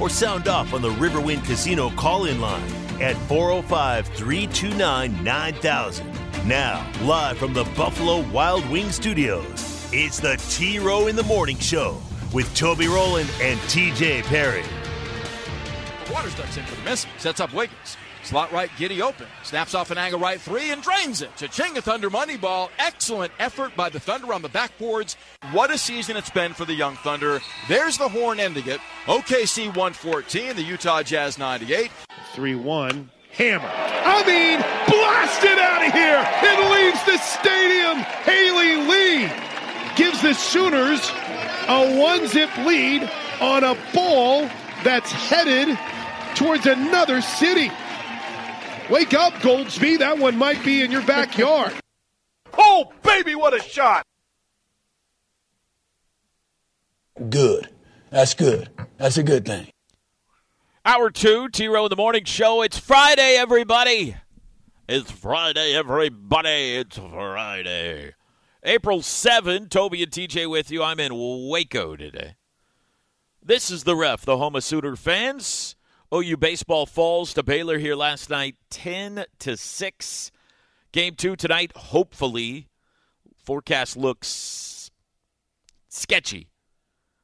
or sound off on the Riverwind Casino call in line at 405 329 9000. Now, live from the Buffalo Wild Wing Studios, it's the T Row in the Morning Show with Toby Rowland and TJ Perry. Waters ducks in for the miss. Sets up Wiggins. Slot right, Giddy open. Snaps off an angle right three and drains it. Cha-ching Thunder money ball. Excellent effort by the Thunder on the backboards. What a season it's been for the Young Thunder. There's the horn ending it. OKC 114, the Utah Jazz 98. 3 1. Hammer. I mean, blasted out of here. It leaves the stadium. Haley Lee gives the Sooners a one zip lead on a ball that's headed towards another city. Wake up, Goldsby. That one might be in your backyard. oh, baby, what a shot! Good. That's good. That's a good thing. Hour two, T Row in the Morning Show. It's Friday, everybody. It's Friday, everybody. It's Friday. April 7, Toby and TJ with you. I'm in Waco today. This is the ref, the home of Sooner fans. OU baseball falls to Baylor here last night, 10 to 6. Game two tonight, hopefully. Forecast looks sketchy.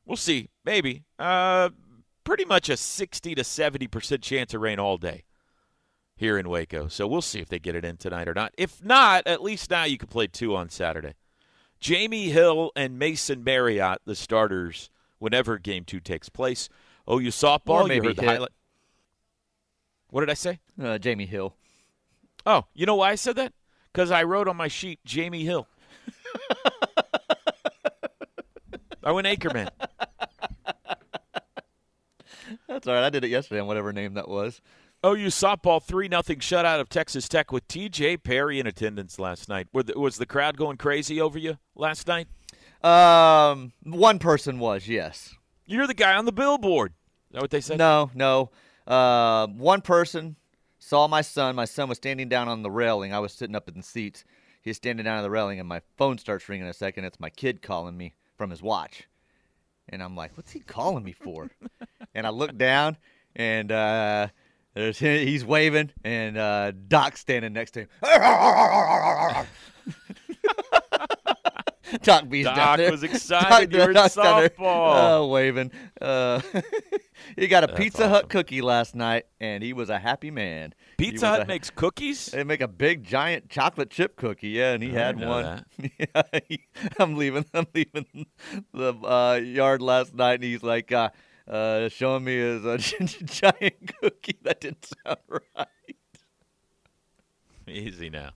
We'll see. Maybe. Uh, pretty much a 60 to 70% chance of rain all day here in Waco. So we'll see if they get it in tonight or not. If not, at least now you can play two on Saturday. Jamie Hill and Mason Marriott, the starters whenever game two takes place. Oh, you softball, or maybe you heard the hit. highlight. What did I say? Uh, Jamie Hill. Oh, you know why I said that? Because I wrote on my sheet Jamie Hill. I went Anchorman. That's all right. I did it yesterday on whatever name that was. OU softball three nothing shutout of Texas Tech with T.J. Perry in attendance last night. Were the, was the crowd going crazy over you last night? Um, one person was yes. You're the guy on the billboard. Is that what they said? No, no. Uh, one person saw my son. My son was standing down on the railing. I was sitting up in the seats. He's standing down on the railing, and my phone starts ringing in a second. It's my kid calling me from his watch. And I'm like, what's he calling me for? and I look down, and uh, there's he's waving, and uh, Doc's standing next to him. Doc B's Doc down there. was excited you were in Doc's down there, softball. uh, waving. Uh, he got a That's Pizza Hut cookie last night, and he was a happy man. Pizza Hut a- makes cookies. They make a big giant chocolate chip cookie, yeah, and he I had one. yeah, he- I'm leaving. I'm leaving the uh, yard last night, and he's like, uh, uh, showing me his uh, giant cookie. That didn't sound right. Easy now.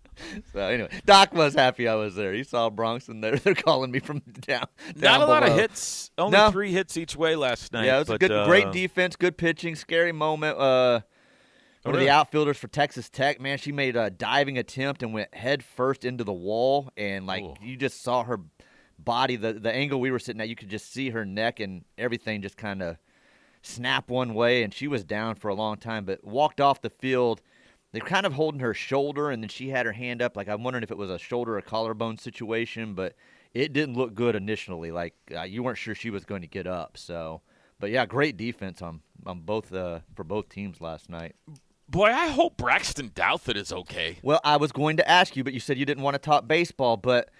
So anyway, Doc was happy I was there. He saw Bronx, and they're they're calling me from down. Not down a lot of hits. Only No. three hits each way last night. Yeah, it was a good, uh, great defense, good pitching, scary moment. Uh, Oh, one of the outfielders for Texas Tech, man, she made a diving attempt and went head first into the wall, and like Ooh. you just saw her body, the the angle we were sitting at, you could just see her neck and everything just kind of snap one way, and she was down for a long time, but walked off the field. They're kind of holding her shoulder, and then she had her hand up. Like I'm wondering if it was a shoulder or collarbone situation, but it didn't look good initially. Like uh, you weren't sure she was going to get up. So, but yeah, great defense on on both uh, for both teams last night. Boy, I hope Braxton Douthit is okay. Well, I was going to ask you, but you said you didn't want to talk baseball. But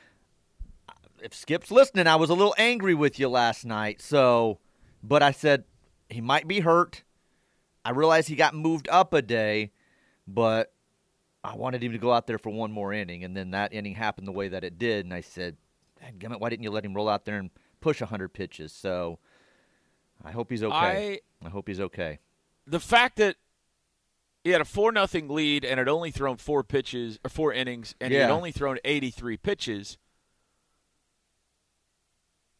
if Skip's listening, I was a little angry with you last night. So, but I said he might be hurt. I realized he got moved up a day, but I wanted him to go out there for one more inning, and then that inning happened the way that it did, and I said, "Damn it, why didn't you let him roll out there and push hundred pitches?" So, I hope he's okay. I, hope he's okay. The fact that he had a four nothing lead and had only thrown four pitches or four innings, and he had only thrown eighty three pitches.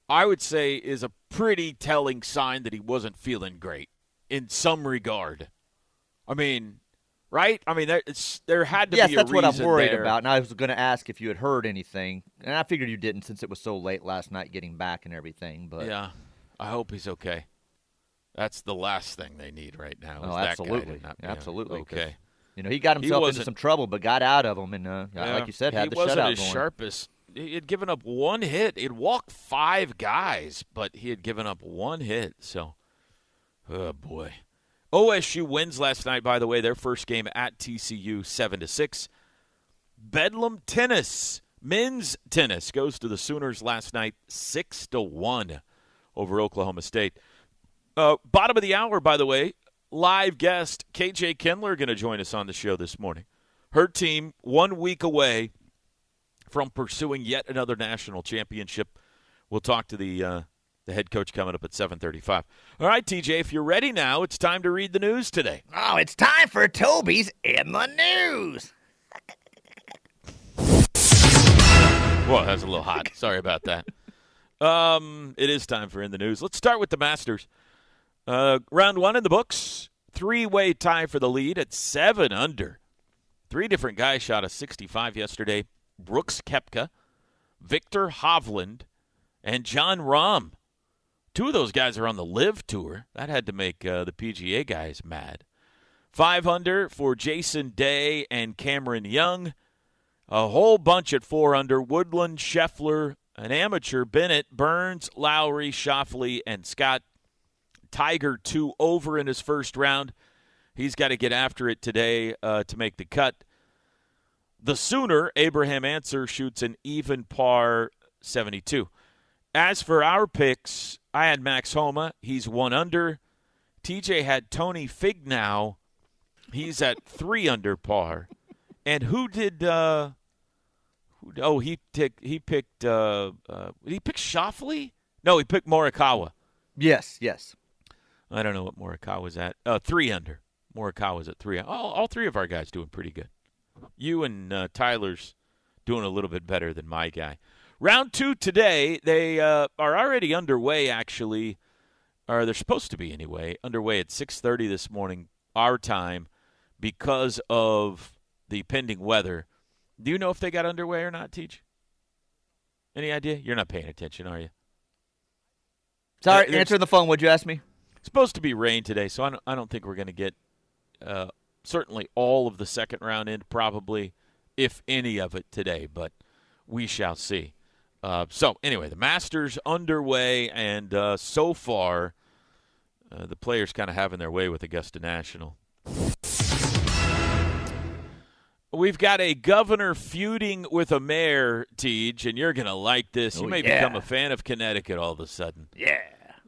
I would say is a pretty telling sign that he wasn't feeling great. in some regard. I mean, right? I mean, there, there had to yes, be a reason there. Yes, that's what I'm worried there. about. And I was going to ask if you had heard anything, and I figured you didn't since it was so late last night getting back and everything. But Yeah, I hope he's okay. That's the last thing they need right now. Oh, absolutely. guy to not be okay. you know he got himself into some trouble, but got out of them, and uh, Yeah, like you said, had he the wasn't shutout his going. sharpest. He had given up one hit. He'd walked five guys, but he had given up one hit. So, oh boy. OSU wins last night. By the way, their first game at TCU, seven to six. Bedlam tennis, men's tennis, goes to the Sooners last night, six to one over Oklahoma State. Uh, bottom of the hour, by the way, live guest KJ Kindler going to join us on the show this morning. Her team one week away from pursuing yet another national championship. We'll talk to the uh, the head coach coming up at 7:35. All right, TJ, if you're ready now, it's time to read the news today. Oh, it's time for Toby's in the news. Well, that's a little hot. Sorry about that. Um, it is time for in the news. Let's start with the Masters. Uh, round one in the books. Three-way tie for the lead at seven under. Three different guys shot a 65 yesterday. Brooks Koepka, Viktor Hovland, and Jon Rahm. Two of those guys are on the LIV Tour. That had to make uh, the PGA guys mad. Five under for Jason Day and Cameron Young. A whole bunch at four under Woodland, Scheffler, an amateur, Bennett, Burns, Lowry, Schauffele, and Scott. Tiger two over in his first round. He's got to get after it today uh, to make the cut. The Sooner, Abraham Ancer shoots an even par 72. As for our picks, I had Max Homa. He's one under. TJ had Tony Finau. He's at three under par. And who did? Uh, who, oh, he picked. He picked. Uh, uh, did he pick Schauffele? No, he picked Morikawa. Yes, yes. I don't know what Morikawa's at. Uh, three under. Morikawa's at three. All, all three of our guys doing pretty good. You and uh, Tyler's doing a little bit better than my guy. Round two today. They uh, are already underway. Actually, or they're supposed to be anyway. Underway at six thirty this morning, our time, because of the pending weather. Do you know if they got underway or not, Teach? Any idea? You're not paying attention, are you? Sorry, there's- answering the phone. What'd you ask me? Supposed to be rain today, so I don't, I don't think we're going to get uh, certainly all of the second round in, probably, if any of it today, but we shall see. Uh, so, anyway, the Masters underway, and uh, so far, uh, the players kind of having their way with Augusta National. We've got a governor feuding with a mayor, Tej, and you're going to like this. You Oh, may yeah. become a fan of Connecticut all of a sudden. Yeah.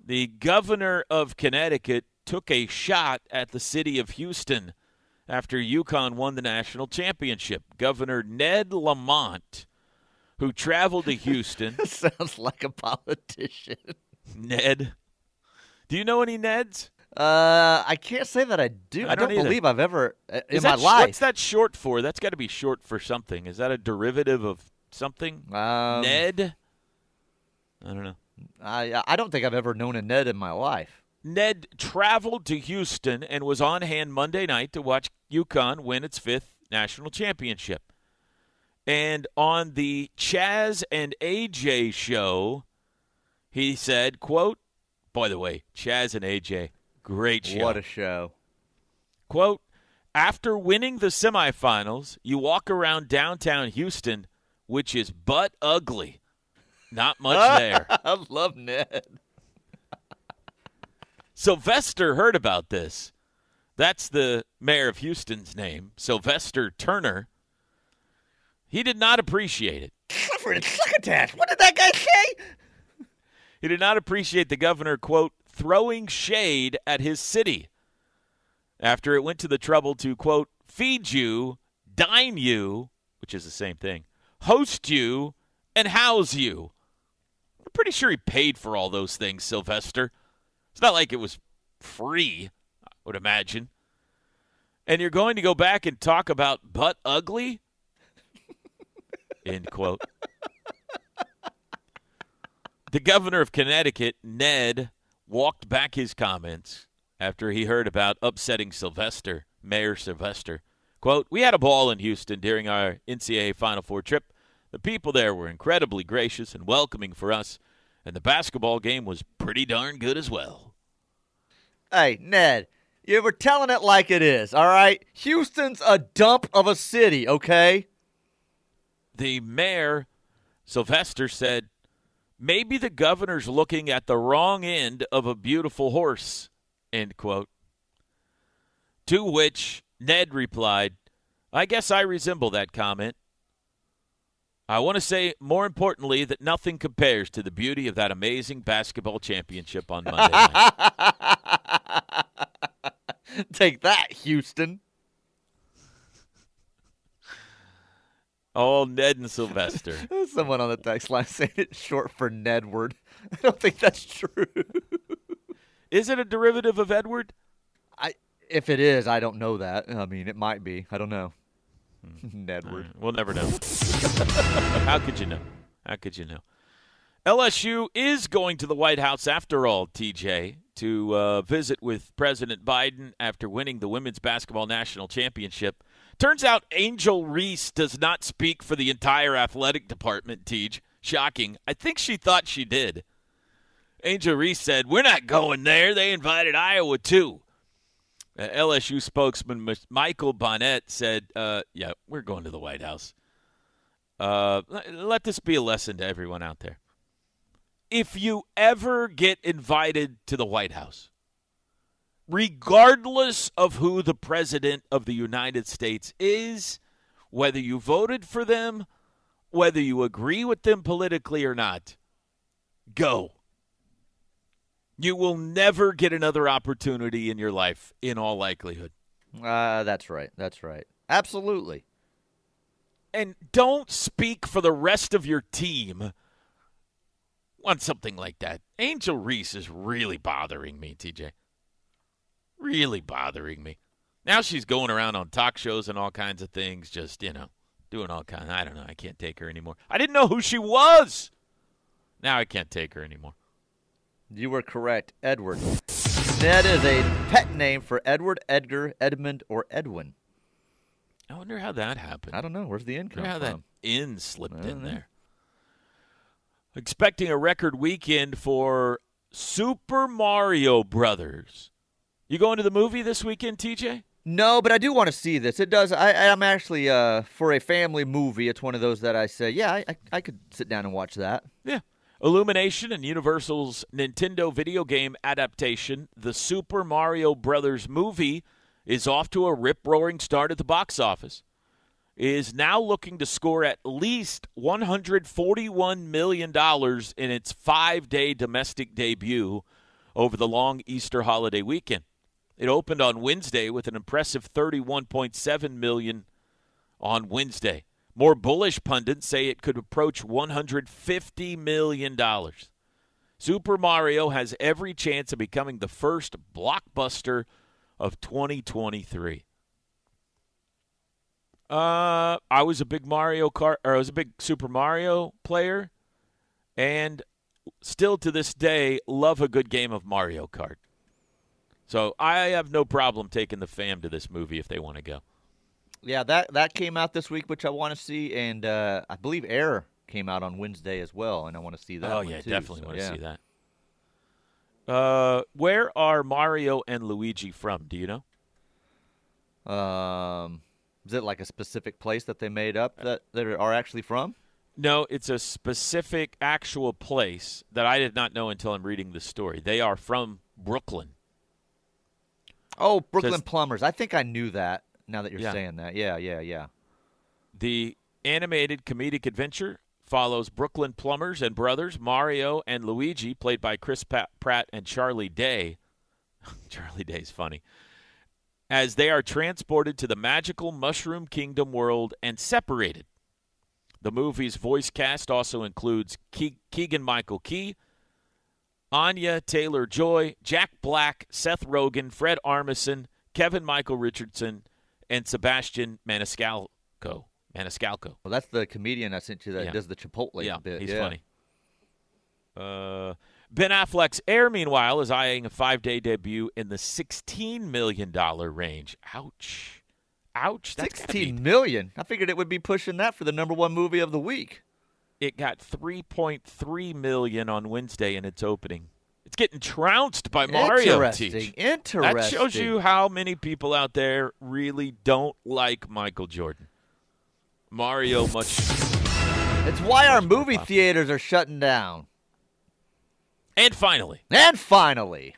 The governor of Connecticut took a shot at the city of Houston after UConn won the national championship. Governor Ned Lamont, who traveled to Houston. Sounds like a politician. Ned. Do you know any Neds? Uh, I can't say that I do. I I don't don't, believe I've ever uh, in my sh- life. What's that short for? That's got to be short for something. Is that a derivative of something? Um, Ned? I don't know. I I don't think I've ever known a Ned in my life. Ned traveled to Houston and was on hand Monday night to watch UConn win its fifth national championship. And on the Chaz and AJ show, he said, quote, by the way, Chaz and AJ, great show. What a show! quote, after winning the semifinals, you walk around downtown Houston, which is butt ugly. Not much there. I love Ned. Sylvester heard about this. That's the mayor of Houston's name, Sylvester Turner. He did not appreciate it. Clifford Succotash. What did that guy say? He did not appreciate the governor, quote, throwing shade at his city after it went to the trouble to, quote, feed you, dine you, which is the same thing, host you, and house you. I'm pretty sure he paid for all those things, Sylvester. It's not like it was free, I would imagine. And you're going to go back and talk about butt ugly? End quote. The governor of Connecticut, Ned, walked back his comments after he heard about upsetting Sylvester, Mayor Sylvester. Quote, We had a ball in Houston during our NCAA Final Four trip. The people there were incredibly gracious and welcoming for us, and the basketball game was pretty darn good as well. Hey, Ned, you were telling it like it is, all right? Houston's a dump of a city, okay? The mayor, Sylvester, said, Maybe the governor's looking at the wrong end of a beautiful horse, end quote. To which Ned replied, I guess I resemble that comment. I want to say, more importantly, that nothing compares to the beauty of that amazing basketball championship on Monday night. Take that, Houston. Oh, Ned and Sylvester. Someone on the text line saying it's short for Nedward. I don't think that's true. Is it a derivative of Edward? I if it is, I don't know that. I mean, it might be. I don't know. Nedward. We'll never know. How could you know? How could you know? LSU is going to the White House after all, TJ, to uh, visit with President Biden after winning the women's basketball national championship. Turns out Angel Reese does not speak for the entire athletic department, TJ. Shocking. I think she thought she did. Angel Reese said, We're not going there. They invited Iowa too. Uh, LSU spokesman Michael Bonnette said, uh, Yeah, we're going to the White House. Uh, let this be a lesson to everyone out there. If you ever get invited to the White House, regardless of who the president of the United States is, whether you voted for them, whether you agree with them politically or not, go. You will never get another opportunity in your life, in all likelihood. Uh, that's right. That's right. Absolutely. And don't speak for the rest of your team on something like that. Angel Reese is really bothering me, TJ. Really bothering me. Now she's going around on talk shows and all kinds of things, just, you know, doing all kinds. I don't know. I can't take her anymore. I didn't know who she was. Now I can't take her anymore. You were correct, Edward. Ned is a pet name for Edward, Edgar, Edmund, or Edwin. I wonder how that happened. I don't know. Where's the in come how that from? in slipped in know. there. Expecting a record weekend for Super Mario Brothers. You going to the movie this weekend, TJ? No, but I do want to see this. It does. I, I'm actually uh, for a family movie. It's one of those that I say, yeah, I, I, I could sit down and watch that. Yeah. Illumination and Universal's Nintendo video game adaptation, the Super Mario Brothers movie, is off to a rip roaring start at the box office. Is now looking to score at least $141 million in its five day domestic debut over the long Easter holiday weekend. It opened on Wednesday with an impressive 31.7 million on Wednesday. More bullish pundits say it could approach $150 million. Super Mario has every chance of becoming the first blockbuster of 2023. Uh, I was a big Mario Kart, or I was a big Super Mario player, and still to this day love a good game of Mario Kart. So I have no problem taking the fam to this movie if they want to go. Yeah, that that came out this week, which I want to see, and uh, I believe Air came out on Wednesday as well, and I want to see that. oh yeah, too, definitely so, want to yeah. see that. Uh, where are Mario and Luigi from? Do you know? Um, is it like a specific place that they made up that that are actually from? No, it's a specific actual place that I did not know until I'm reading the story. They are from Brooklyn. Oh, Brooklyn Plumbers. I think I knew that. Now that you're Yeah. saying that, yeah, yeah, yeah. The animated comedic adventure follows Brooklyn plumbers and brothers Mario and Luigi, played by Chris Pa- Pratt and Charlie Day. Charlie Day's funny. As they are transported to the magical Mushroom Kingdom world and separated. The movie's voice cast also includes Ke- Keegan Michael Key, Anya Taylor Joy, Jack Black, Seth Rogen, Fred Armisen, Kevin Michael Richardson, and Sebastian Maniscalco. Maniscalco. Well, that's the comedian I sent you that Yeah. does the Chipotle yeah, bit. he's yeah. funny. Uh, Ben Affleck's Air, meanwhile, is eyeing a five day debut in the $16 million range. Ouch. Ouch. That's gotta be- Sixteen million. I figured it would be pushing that for the number one movie of the week. It got 3.3 million on Wednesday in its opening. It's getting trounced by Mario. Interesting. Teach. Interesting. That shows you how many people out there really don't like Michael Jordan. Mario much It's why our movie theaters are shutting down. And finally, And finally,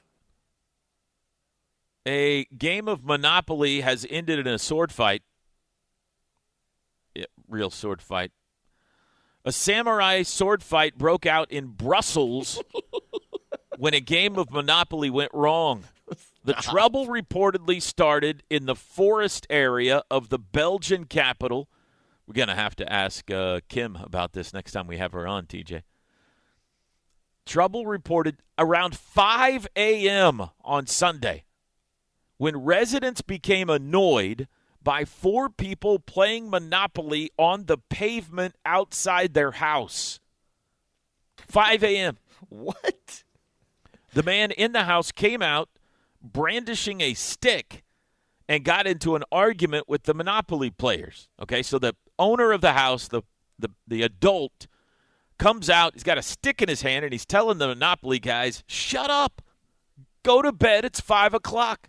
a game of Monopoly has ended in a sword fight. Yeah, real sword fight. A samurai sword fight broke out in Brussels when a game of Monopoly went wrong. The trouble reportedly started in the forest area of the Belgian capital. We're going to have to ask uh, Kim about this next time we have her on, TJ. Trouble reported around 5 a.m. on Sunday when residents became annoyed by four people playing Monopoly on the pavement outside their house. 5 a.m. what? The man in the house came out brandishing a stick and got into an argument with the Monopoly players. Okay, so the owner of the house, the, the, the adult, comes out. He's got a stick in his hand and he's telling the Monopoly guys, shut up, go to bed. It's 5 o'clock.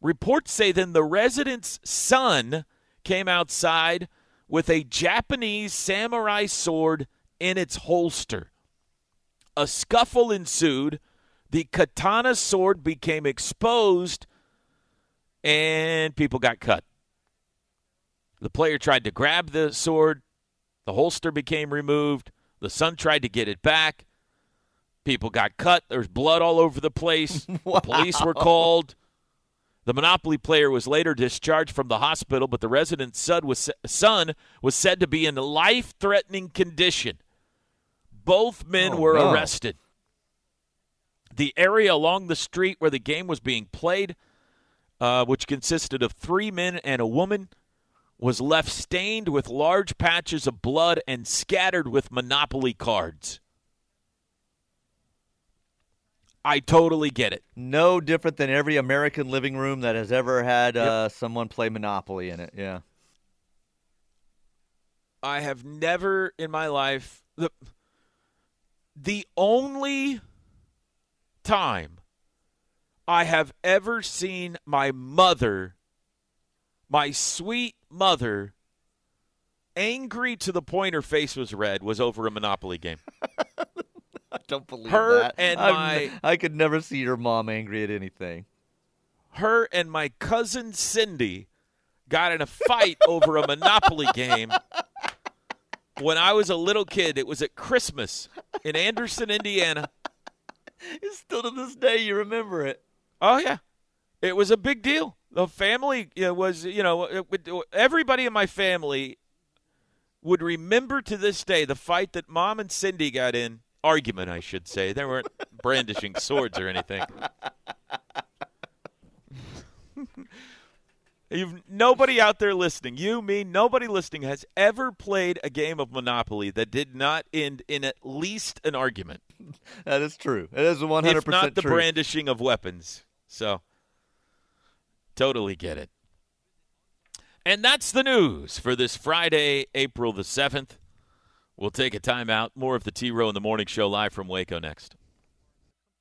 Reports say then the resident's son came outside with a Japanese samurai sword in its holster. A scuffle ensued. The katana sword became exposed, and people got cut. The player tried to grab the sword. The holster became removed. The son tried to get it back. People got cut. There's blood all over the place. The police were called. The Monopoly player was later discharged from the hospital, but the resident's son was, son was said to be in life threatening condition. Both men Oh, were no. arrested. The area along the street where the game was being played, uh, which consisted of three men and a woman, was left stained with large patches of blood and scattered with Monopoly cards. I totally get it. No different than every American living room that has ever had uh, someone play Monopoly in it. Yeah. I have never in my life the the only time I have ever seen my mother my sweet mother angry to the point her face was red was over a monopoly game. I don't believe Her that. and I'm- my- I could never see your mom angry at anything. Her and my cousin Cindy got in a fight over a monopoly game when I was a little kid. It was at Christmas in Anderson, Indiana. Still to this day, you remember it. Oh yeah, it was a big deal. The family was, you know, everybody in my family would remember to this day the fight that Mom and Cindy got in. Argument, I should say. They weren't brandishing swords or anything. You've nobody out there listening, you, me, nobody listening has ever played a game of Monopoly that did not end in at least an argument That is true. It is 100% if not the true. brandishing of weapons. So, totally get it. And that's the news for this Friday, April the 7th. We'll take a timeout. More of the T Row in the Morning Show live from Waco next.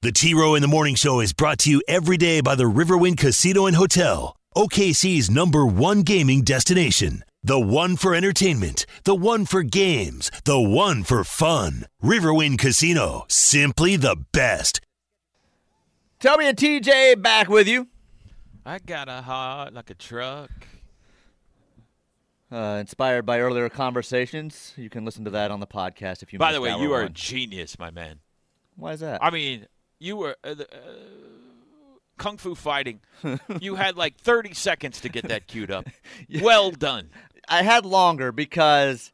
The T Row in the Morning Show is brought to you every day by the Riverwind Casino and Hotel, OKC's number one gaming destination. The one for entertainment, the one for games, the one for fun. Riverwind Casino, simply the best. Tell me, a TJ back with you. I got a heart like a truck. Uh, inspired by earlier conversations. You can listen to that on the podcast if you By the way, you are a genius, my man. Why is that? I mean, you were uh, uh, kung fu fighting. you had like 30 seconds to get that queued up. Well done. I had longer because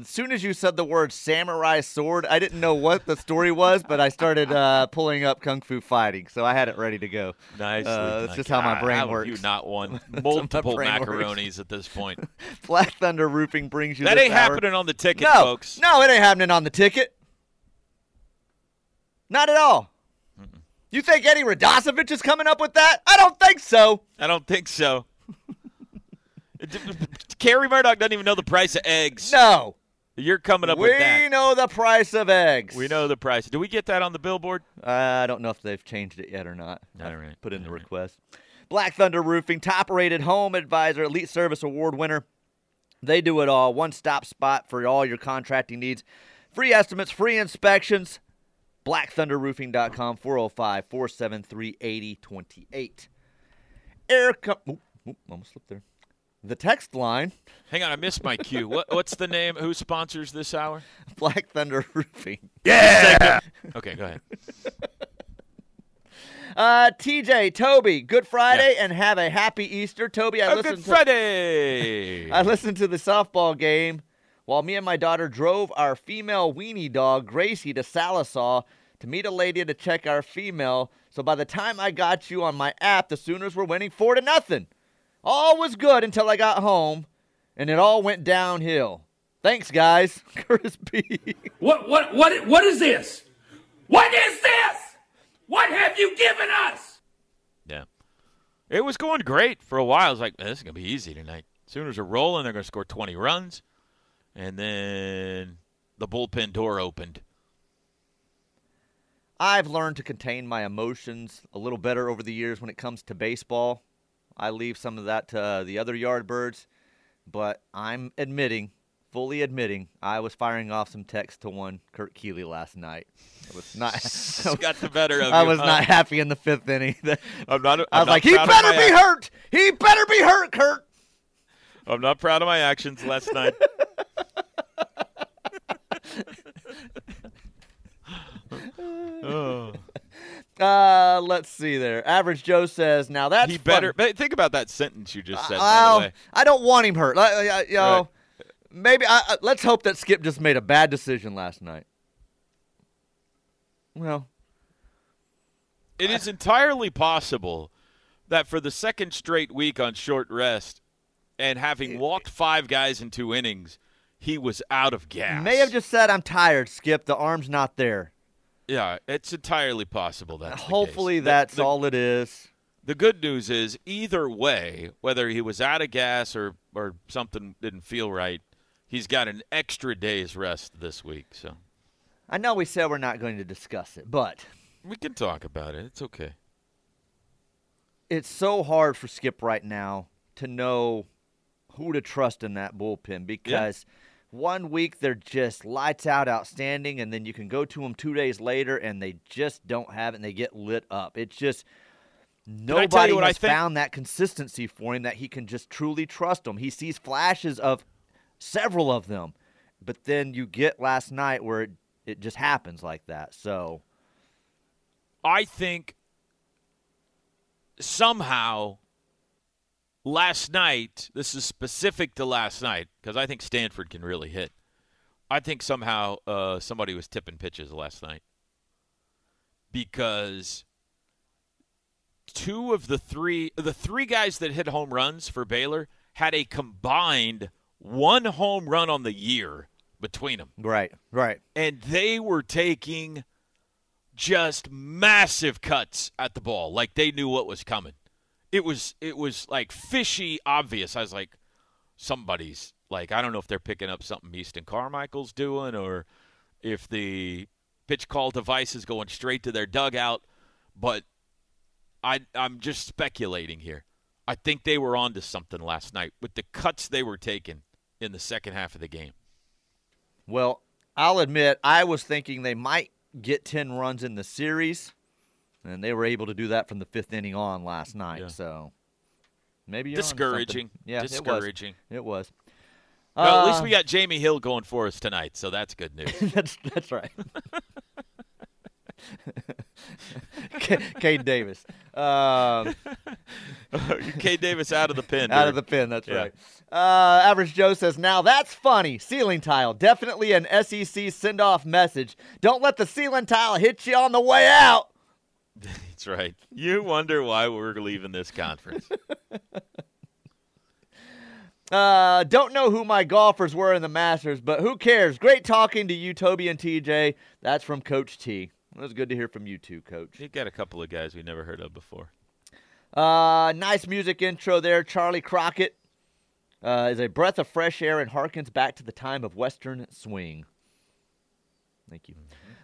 as soon as you said the word samurai sword, I didn't know what the story was, but I started uh, pulling up kung fu fighting, so I had it ready to go. Nice. Uh, that's just how my brain how works. You not won my multiple brain works. macaronis at this point. Black Thunder Roofing brings you that ain't hour. happening on the ticket, no, folks. No, it ain't happening on the ticket. Not at all. You think Eddie Radosevich is coming up with that? I don't think so. I don't think so. Carrie Murdoch doesn't even know the price of eggs. No. You're coming up we with that. know the price of eggs. We know the price. Do we get that on the billboard? Uh, I don't know if they've changed it yet or not. All right. Put in the All right. request. Black Thunder Roofing, top rated home advisor, elite service award winner. They do it all. One stop spot for all your contracting needs. Free estimates, free inspections. BlackThunderRoofing.com, 405 473 8028. Air com- oop, oop, almost slipped there. The text line, Hang on, I missed my cue. What, what's the name? Who sponsors this hour? Black Thunder Roofing. Yeah. Okay, go ahead. Uh, TJ, Toby, Good Friday, and have a happy Easter. Toby, I Oh, listened Good to Friday. I listened to the softball game while me and my daughter drove our female weenie dog, Gracie, to Sallisaw to meet a lady to check our female. So by the time I got you on my app, the Sooners were winning four to nothing. All was good until I got home, and it all went downhill. Thanks, guys. Curtis B. What what what what is this? What is this? What have you given us? Yeah. It was going great for a while. I was like, this is going to be easy tonight. Sooners are rolling. They're going to score 20 runs. And then the bullpen door opened. I've learned to contain my emotions a little better over the years when it comes to baseball. I leave some of that to uh, the other Yardbirds, but I'm admitting, fully admitting, I was firing off some text to one Kurt Keeley last night. I was not. got the better of I you, was huh? not happy in the fifth inning. I'm not. I I'm was not like, he better be ac- hurt. He better be hurt, Kurt. I'm not proud of my actions last night. oh. Uh, let's see there. Average Joe says, now that's He funny." better. but Think about that sentence you just said. by Well, the way. I don't want him hurt. Like, uh, you know, Right. maybe I, I- let's hope that Skip just made a bad decision last night. Well, It is entirely possible that for the second straight week on short rest and having walked five guys in two innings, he was out of gas. may have just said, "I'm tired, Skip. The arm's not there." Yeah, it's entirely possible that's the Hopefully. The- that's the, all it is. The good news is either way, whether he was out of gas or or something didn't feel right, he's got an extra day's rest this week. So I know we said we're not going to discuss it, but we can talk about it. It's okay. it's so hard for Skip right now to know who to trust in that bullpen because one week they're just lights out outstanding and then you can go to them 2 days later and they just don't have it and they get lit up. It's just I tell you nobody has found that consistency for him that he can just truly trust him He sees flashes of several of them. But then you get last night where it, it just happens like that. So I think somehow last night, this is specific to last night because I think Stanford can really hit. I think somehow uh, somebody was tipping pitches last night because two of the three, the three guys that hit home runs for Baylor had a combined one home run on the year between them right, right. and they were taking just massive cuts at the ball like they knew what was coming it was it was like fishy obvious. I was like somebody's like i don't know if they're picking up something easton carmichael's doing or if the pitch call device is going straight to their dugout but i i'm just speculating here. I think they were onto something last night with the cuts they were taking in the second half of the game. Well, I'll admit I was thinking they might get 10 runs in the series, and they were able to do that from the fifth inning on last night. Yeah. So maybe you're Discouraging. Yeah, Discouraging. It was. It was. Well, at least Uh, we got Jamie Hill going for us tonight, so that's good news. that's that's right. Cade Davis, um, K. Davis out of the pin. out dude. of the pin. That's Yeah. right. Uh, Average Joe says, "Now that's funny. Ceiling tile, definitely an SEC send-off message. Don't let the ceiling tile hit you on the way out." That's right. You wonder why we're leaving this conference. Uh, don't know who my golfers were in the Masters, but who cares? Great talking to you, Toby and TJ. That's from Coach T. It was good to hear from you too, Coach. You got a couple of guys we never heard of before. Uh, nice music intro there. Charley Crockett uh, is a breath of fresh air and harkens back to the time of Western swing. Thank you.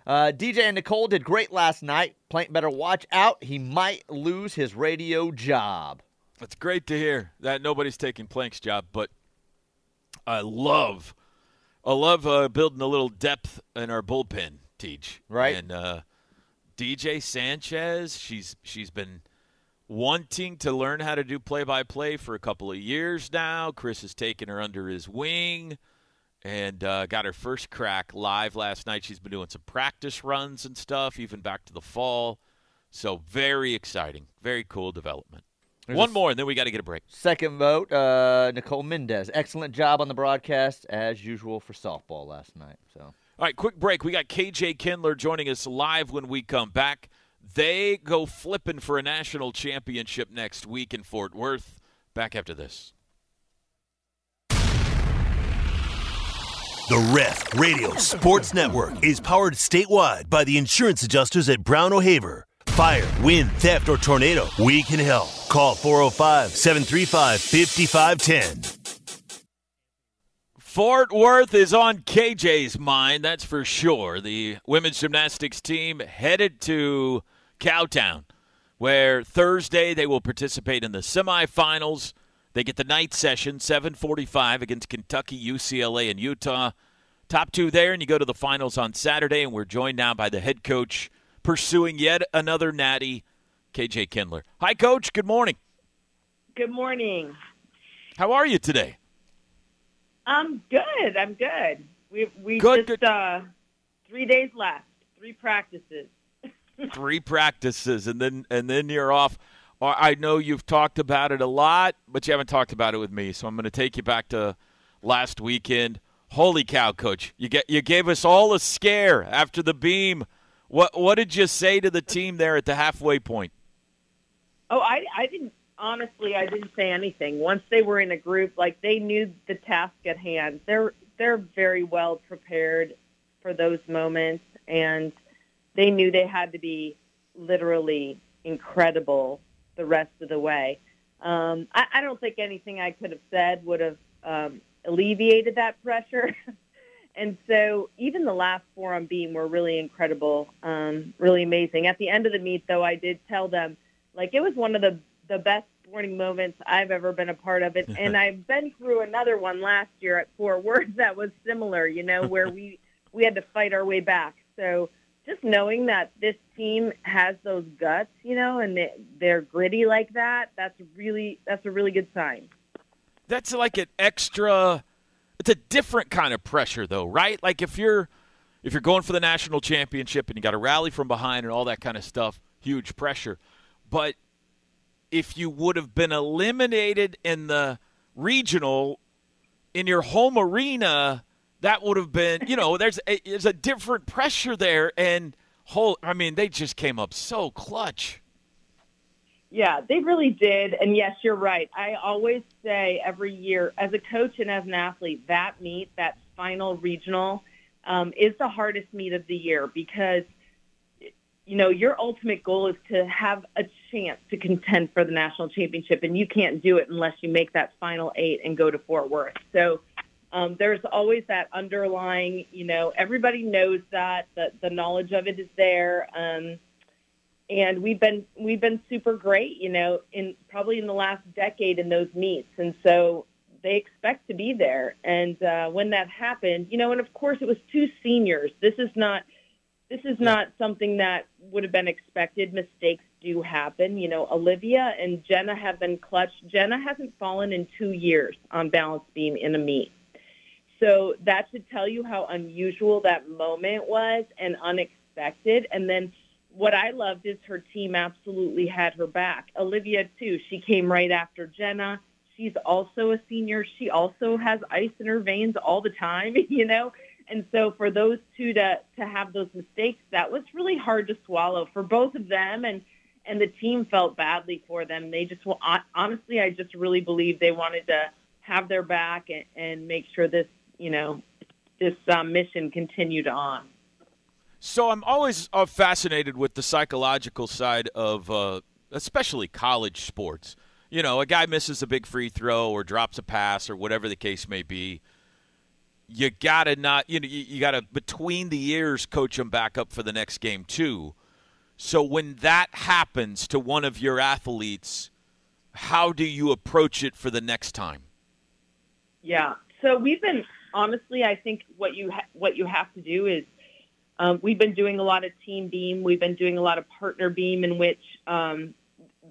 Uh, DJ and Nicole did great last night. Plank better watch out. He might lose his radio job. It's great to hear that nobody's taking Plank's job, but I love, I love uh, building a little depth in our bullpen, Teach. Right. And uh, DJ Sanchez, she's she's been wanting to learn how to do play-by-play for a couple of years now. Chris has taken her under his wing and uh, got her first crack live last night. She's been doing some practice runs and stuff, even back to the fall. So very exciting, very cool development. There's One more, and then we got to get a break. Second vote, uh, Nicole Mendez. Excellent job on the broadcast, as usual, for softball last night. So All right, quick break. We got KJ Kindler joining us live when we come back. They go flipping for a national championship next week in Fort Worth. Back after this. The Ref Radio Sports Network is powered statewide by the insurance adjusters at Brown O'Haver. Fire, wind, theft, or tornado, we can help. Call 405 735 5510. Fort Worth is on KJ's mind, that's for sure. The women's gymnastics team headed to Cowtown, where Thursday they will participate in the semifinals. They get the night session, 7:45 against Kentucky, UCLA, and Utah. Top two there, and you go to the finals on Saturday. And we're joined now by the head coach pursuing yet another natty, KJ Kindler. Hi, coach. Good morning. Good morning. How are you today? I'm good. I'm good. We we Good, just good. uh three days left, three practices. three practices and then and then you're off. I know you've talked about it a lot, but you haven't talked about it with me. So I'm going to take you back to last weekend. Holy cow, coach! You get you gave us all a scare after the beam. What what did you say to the team there at the halfway point? Oh, I I didn't honestly. I didn't say anything. Once they were in a group, like they knew the task at hand. They're they're very well prepared for those moments, and they knew they had to be literally incredible the rest of the way. Um, I, I don't think anything I could have said would have um, alleviated that pressure. and so even the last four on beam were really incredible, um, really amazing. At the end of the meet, though, I did tell them like it was one of the the best sporting moments I've ever been a part of it. And I've been through another one last year at Fort Worth that was similar, you know, where we we had to fight our way back. So just knowing that this team has those guts, you know, and they, they're gritty like that, that's really that's a really good sign. That's like an extra. It's a different kind of pressure, though, right? Like if you're if you're going for the national championship and you got to rally from behind and all that kind of stuff, huge pressure. But if you would have been eliminated in the regional in your home arena, that would have been, you know, there's a, there's a different pressure there. And whole, I mean, they just came up so clutch. Yeah, they really did. And yes, you're right. I always say every year, as a coach and as an athlete, that meet, that final regional, um, is the hardest meet of the year because, you know, your ultimate goal is to have a chance to contend for the national championship, and you can't do it unless you make that final eight and go to Fort Worth. So um, there's always that underlying, you know, everybody knows that, the, the knowledge of it is there. Um, and we've been we've been super great, you know, in probably in the last decade in those meets, and so they expect to be there. And uh, when that happened, you know, and of course it was two seniors. This is not this is not something that would have been expected. Mistakes do happen. You know, Olivia and Jenna have been clutch. Jenna hasn't fallen in two years on balance beam in a meet. So that should tell you how unusual that moment was and unexpected. And then what I loved is her team absolutely had her back. Olivia too. She came right after Jenna. She's also a senior. She also has ice in her veins all the time, you know. And so for those two to to have those mistakes, that was really hard to swallow for both of them and and the team felt badly for them. They just honestly, I just really believe they wanted to have their back and, and make sure this, you know, this um, mission continued on. So I'm always uh, fascinated with the psychological side of, uh, especially college sports. You know, a guy misses a big free throw or drops a pass or whatever the case may be. You gotta not, you know, you, you gotta between the ears coach them back up for the next game too. So when that happens to one of your athletes, how do you approach it for the next time? Yeah. So we've been honestly, I think what you ha- what you have to do is um, we've been doing a lot of team beam. We've been doing a lot of partner beam in which um,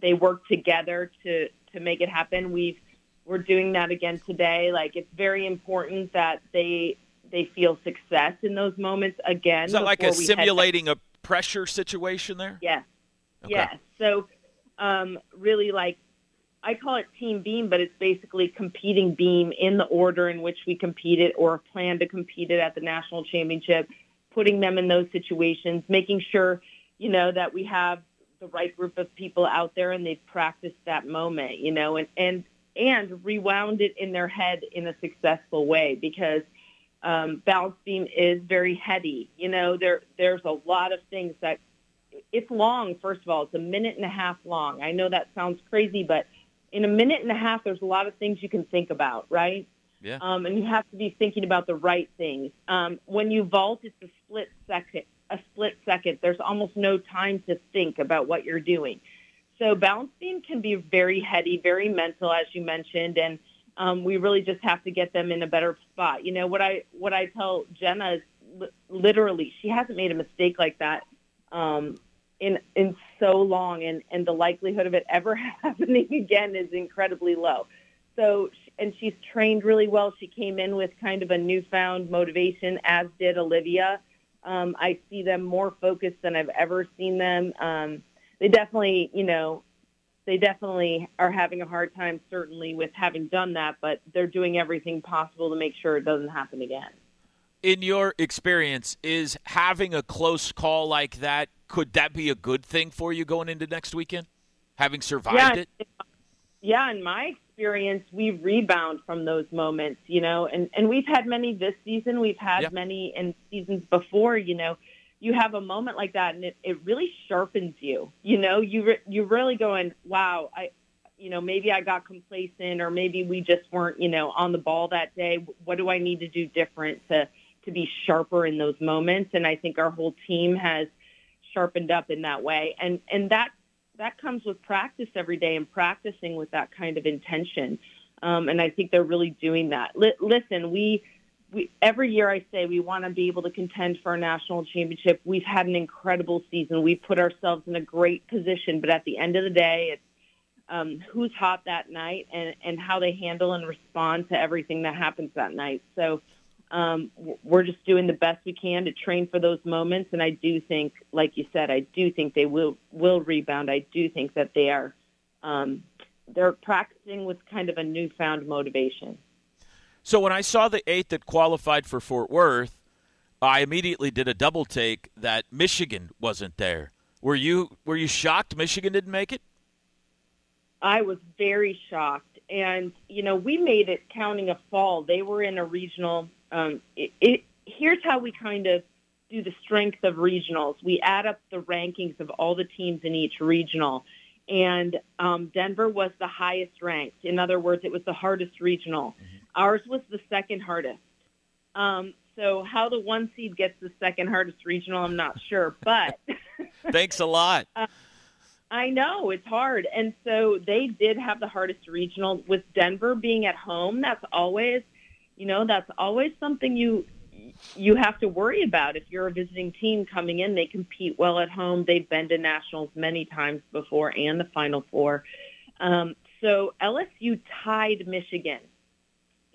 they work together to to make it happen. We've we're doing that again today. Like it's very important that they they feel success in those moments again. Is that like a simulating a pressure situation there? Yes. Okay. Yes. So um, really like I call it team beam, but it's basically competing beam in the order in which we competed or plan to compete it at the national championship, putting them in those situations, making sure, you know, that we have the right group of people out there and they've practiced that moment, you know, and, and, and rewound it in their head in a successful way because um, balance beam is very heady. You know, there, there's a lot of things that it's long. First of all, it's a minute and a half long. I know that sounds crazy, but in a minute and a half, there's a lot of things you can think about, right? Yeah. Um, and you have to be thinking about the right things. Um, when you vault, it's a split second. A split second. There's almost no time to think about what you're doing. So balance beam can be very heady, very mental, as you mentioned, and um, we really just have to get them in a better spot. You know what I what I tell Jenna is li- literally she hasn't made a mistake like that um, in in so long, and and the likelihood of it ever happening again is incredibly low. So, and she's trained really well. She came in with kind of a newfound motivation, as did Olivia. Um, I see them more focused than I've ever seen them. Um, they definitely, you know, they definitely are having a hard time, certainly with having done that, but they're doing everything possible to make sure it doesn't happen again. In your experience, is having a close call like that could that be a good thing for you going into next weekend, having survived yeah, it? Yeah, in my experience, we rebound from those moments, you know, and and we've had many this season. We've had yeah. many in seasons before, you know. You have a moment like that, and it, it really sharpens you. You know, you re- you're really going, wow, I, you know, maybe I got complacent, or maybe we just weren't, you know, on the ball that day. What do I need to do different to to be sharper in those moments? And I think our whole team has sharpened up in that way. And and that that comes with practice every day and practicing with that kind of intention. Um, and I think they're really doing that. L- listen, we we every year I say we want to be able to contend for a national championship. We've had an incredible season. We've put ourselves in a great position, but at the end of the day, it's um, who's hot that night and, and how they handle and respond to everything that happens that night. So um, we're just doing the best we can to train for those moments. And I do think, like you said, I do think they will will rebound. I do think that they are um, they're practicing with kind of a newfound motivation. So when I saw the eight that qualified for Fort Worth, I immediately did a double take that Michigan wasn't there. Were you were you shocked Michigan didn't make it? I was very shocked, and you know we made it counting a fall. They were in a regional um, it, it, here's how we kind of do the strength of regionals. We add up the rankings of all the teams in each regional, and um, Denver was the highest ranked. In other words, it was the hardest regional. Mm-hmm. Ours was the second hardest. Um, so how the one seed gets the second hardest regional, I'm not sure. But thanks a lot. Uh, I know it's hard, and so they did have the hardest regional. With Denver being at home, that's always – you know, that's always something you you have to worry about if you're a visiting team coming in. They compete well at home. They've been to nationals many times before and the Final Four. Um, so LSU tied Michigan,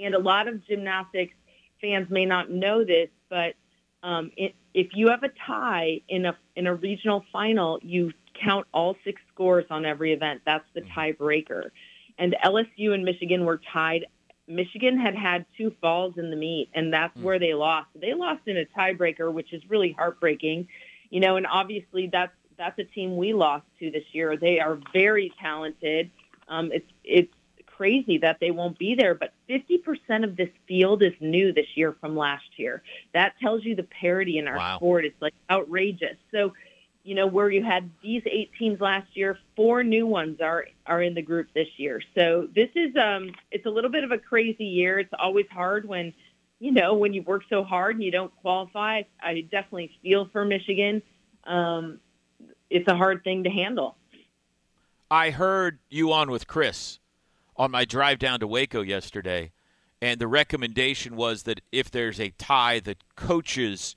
and a lot of gymnastics fans may not know this, but um, it, if you have a tie in a in a regional final, you count all six scores on every event. That's the mm-hmm. tiebreaker. And LSU and Michigan were tied Michigan had had two falls in the meet, and that's mm. where they lost. They lost in a tiebreaker, which is really heartbreaking, you know. And obviously, that's that's a team we lost to this year. They are very talented. Um, it's it's crazy that they won't be there, but 50% of this field is new this year from last year. That tells you the parity in our Wow. sport. It's like outrageous. So, you know, where you had these eight teams last year, four new ones are are in the group this year. So this is um it's a little bit of a crazy year. It's always hard when you know, when you work so hard and you don't qualify. I definitely feel for Michigan. Um, it's a hard thing to handle. I heard you on with Chris on my drive down to Waco yesterday, and the recommendation was that if there's a tie, that coaches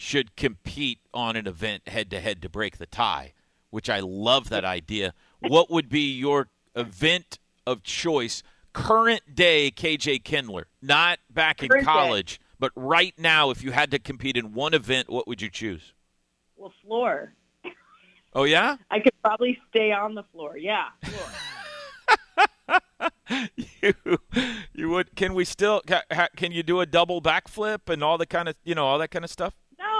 should compete on an event head to head to break the tie, which I love that idea. What would be your event of choice, current day KJ Kindler, not back in Current day. college, but right now, if you had to compete in one event, what would you choose? Well, floor. Oh, yeah? I could probably stay on the floor. Yeah, floor. you, you would can we still can you do a double backflip and all the kind of you know all that kind of stuff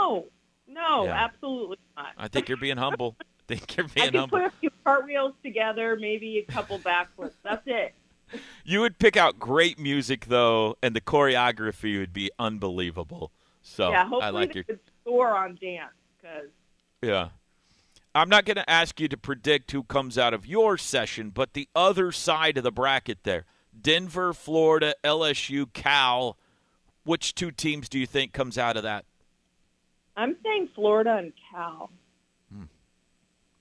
no, no, Yeah. absolutely not. i think you're being humble i think you're I being could humble put a few cartwheels together, maybe a couple backflips. That's it. you would pick out great music though and the choreography would be unbelievable so yeah, hopefully i like they your could score on dance because yeah i'm not going to ask you to predict who comes out of your session but the other side of the bracket there denver florida lsu cal which two teams do you think comes out of that I'm saying Florida and Cal. Hmm.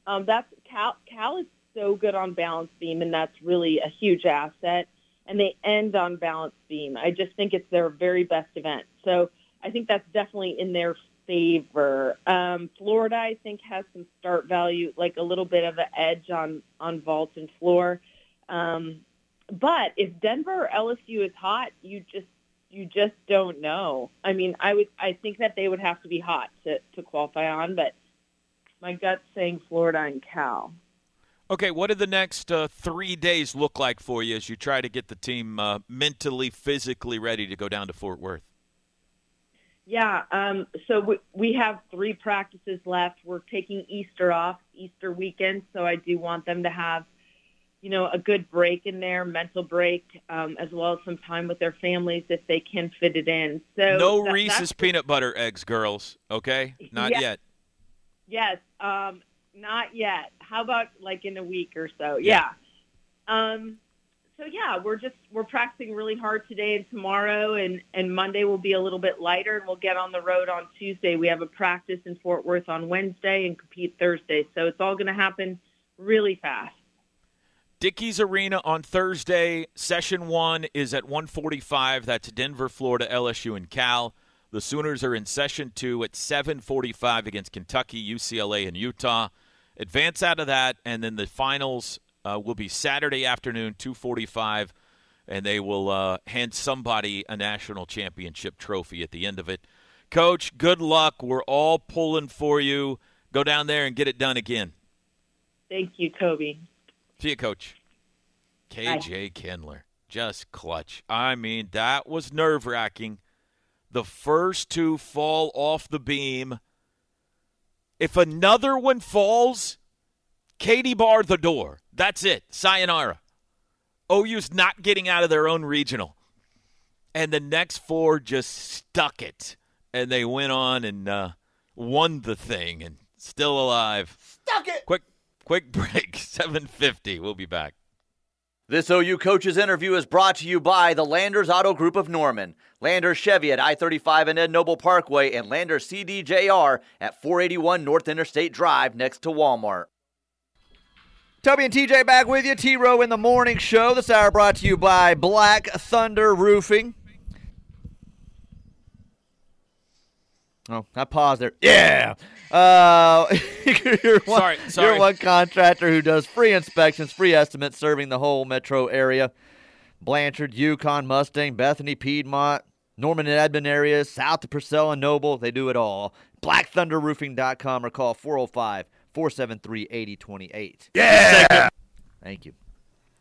Um, that's Cal. Cal is so good on balance beam, and that's really a huge asset. And they end on balance beam. I just think it's their very best event. So I think that's definitely in their favor. Um, Florida, I think, has some start value, like a little bit of an edge on on vault and floor. Um, but if Denver or LSU is hot, you just you just don't know. I mean, I would I think that they would have to be hot to to qualify on, but my gut's saying Florida and Cal. Okay, what do the next uh, three days look like for you as you try to get the team uh, mentally, physically ready to go down to Fort Worth? Yeah, um, so we, we have three practices left. We're taking Easter off, Easter weekend, so I do want them to have, you know, a good break in there, mental break, um, as well as some time with their families if they can fit it in. So no that- Reese's peanut butter eggs, girls. Okay, not Yeah. yet. Yes, um, not yet. How about like in a week or so? Yeah. Yeah. Um, so yeah, we're just we're practicing really hard today and tomorrow, and and Monday will be a little bit lighter, and we'll get on the road on Tuesday. We have a practice in Fort Worth on Wednesday and compete Thursday, so it's all going to happen really fast. Dickies Arena on Thursday. Session one is at 1:45. That's Denver, Florida, LSU, and Cal. The Sooners are in session two at 7:45 against Kentucky, UCLA, and Utah. Advance out of that, and then the finals uh, will be Saturday afternoon, 2:45, and they will uh, hand somebody a national championship trophy at the end of it. Coach, good luck. We're all pulling for you. Go down there and get it done again. Thank you, Toby. See you, Coach. KJ Kindler, just clutch. I mean, that was nerve wracking. The first two fall off the beam. If another one falls, Katie bar the door. That's it. Sayonara. OU's not getting out of their own regional. And the next four just stuck it. And they went on and uh, won the thing and still alive. Stuck it. Quick quick break. 750. We'll be back. This OU coach's interview is brought to you by the Landers Auto Group of Norman, Landers Chevy at I 35 and Ed Noble Parkway, and Landers CDJR at 481 North Interstate Drive next to Walmart. Toby and TJ back with you. T Row in the Morning Show. This hour brought to you by Black Thunder Roofing. Oh, I paused there. Yeah. Uh, you're one, Sorry, sorry. You're one contractor who does free inspections, free estimates, serving the whole metro area. Blanchard, Yukon, Mustang, Bethany, Piedmont, Norman and Edmond areas, south of Purcell and Noble. They do it all. BlackThunderRoofing.com or call 405 473 8028. Yeah. Thank you.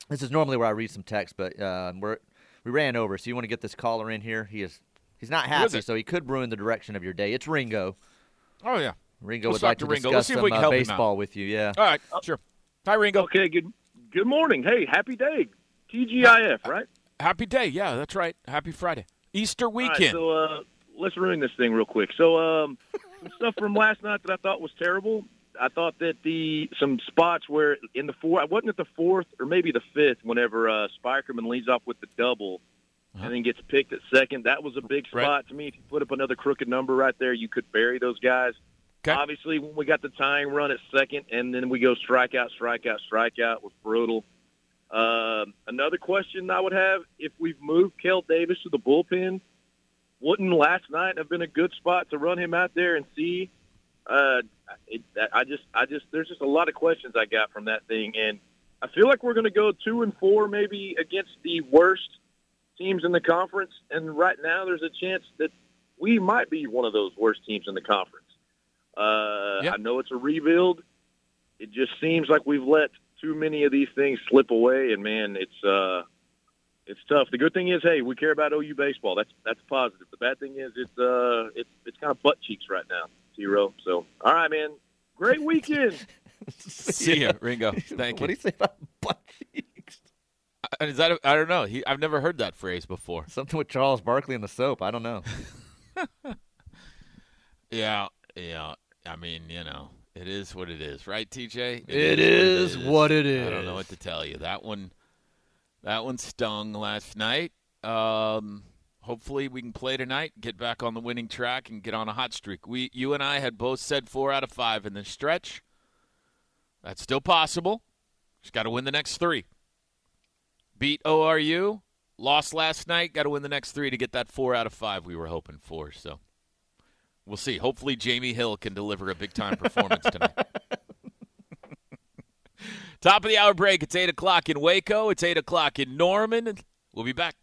This is normally where I read some text, but uh, we're, we ran over. So you want to get this caller in here? He is he's not happy, so he could ruin the direction of your day. It's Ringo. Oh, yeah. Ringo Let's would like to to Ringo. discuss Let's see if some we can uh, help baseball with you. Yeah. All right, sure. Hi, Ringo. Okay. Good. Good morning. Hey, happy day. TGIF, right? Happy day. Yeah, that's right. Happy Friday. Easter All right, weekend. so uh, let's ruin this thing real quick. So um, some stuff from last night that I thought was terrible. I thought that the some spots where in the four, I wasn't at the fourth or maybe the fifth. Whenever uh, Spikerman leads off with the double, and then gets picked at second, that was a big spot Right. to me. If you put up another crooked number right there, you could bury those guys. Okay. Obviously, when we got the tying run at second, and then we go strikeout, strikeout, strikeout was brutal. Um another question I would have: if we've moved Kel Davis to the bullpen, wouldn't last night have been a good spot to run him out there and see? Uh, it, I just, I just, there's just a lot of questions I got from that thing, and I feel like we're going to go two and four maybe against the worst teams in the conference, and right now there's a chance that we might be one of those worst teams in the conference. Uh, Yeah. I know it's a rebuild. It just seems like we've let too many of these things slip away, and man, it's uh, it's tough. The good thing is, hey, we care about OU baseball. That's that's positive. The bad thing is, it's uh, it's it's kind of butt cheeks right now, zero. So, all right, man, great weekend. See ya, Ringo. Thank you. what do you. you say about butt cheeks? Uh, Is that? A, I don't know. He, I've never heard that phrase before. Something with Charles Barkley and the soap. I don't know. Yeah, yeah. I mean, you know, it is what it is, right, TJ? It is what it is. I don't know what to tell you. That one, that one stung last night. Um, hopefully, we can play tonight, get back on the winning track, and get on a hot streak. We, you and I, had both said four out of five in this stretch. That's still possible. Just got to win the next three. Beat ORU. Lost last night. Got to win the next three to get that four out of five we were hoping for. So we'll see. Hopefully, Jamie Hill can deliver a big time performance tonight. Top of the hour break. It's 8 o'clock in Waco. It's 8 o'clock in Norman. We'll be back.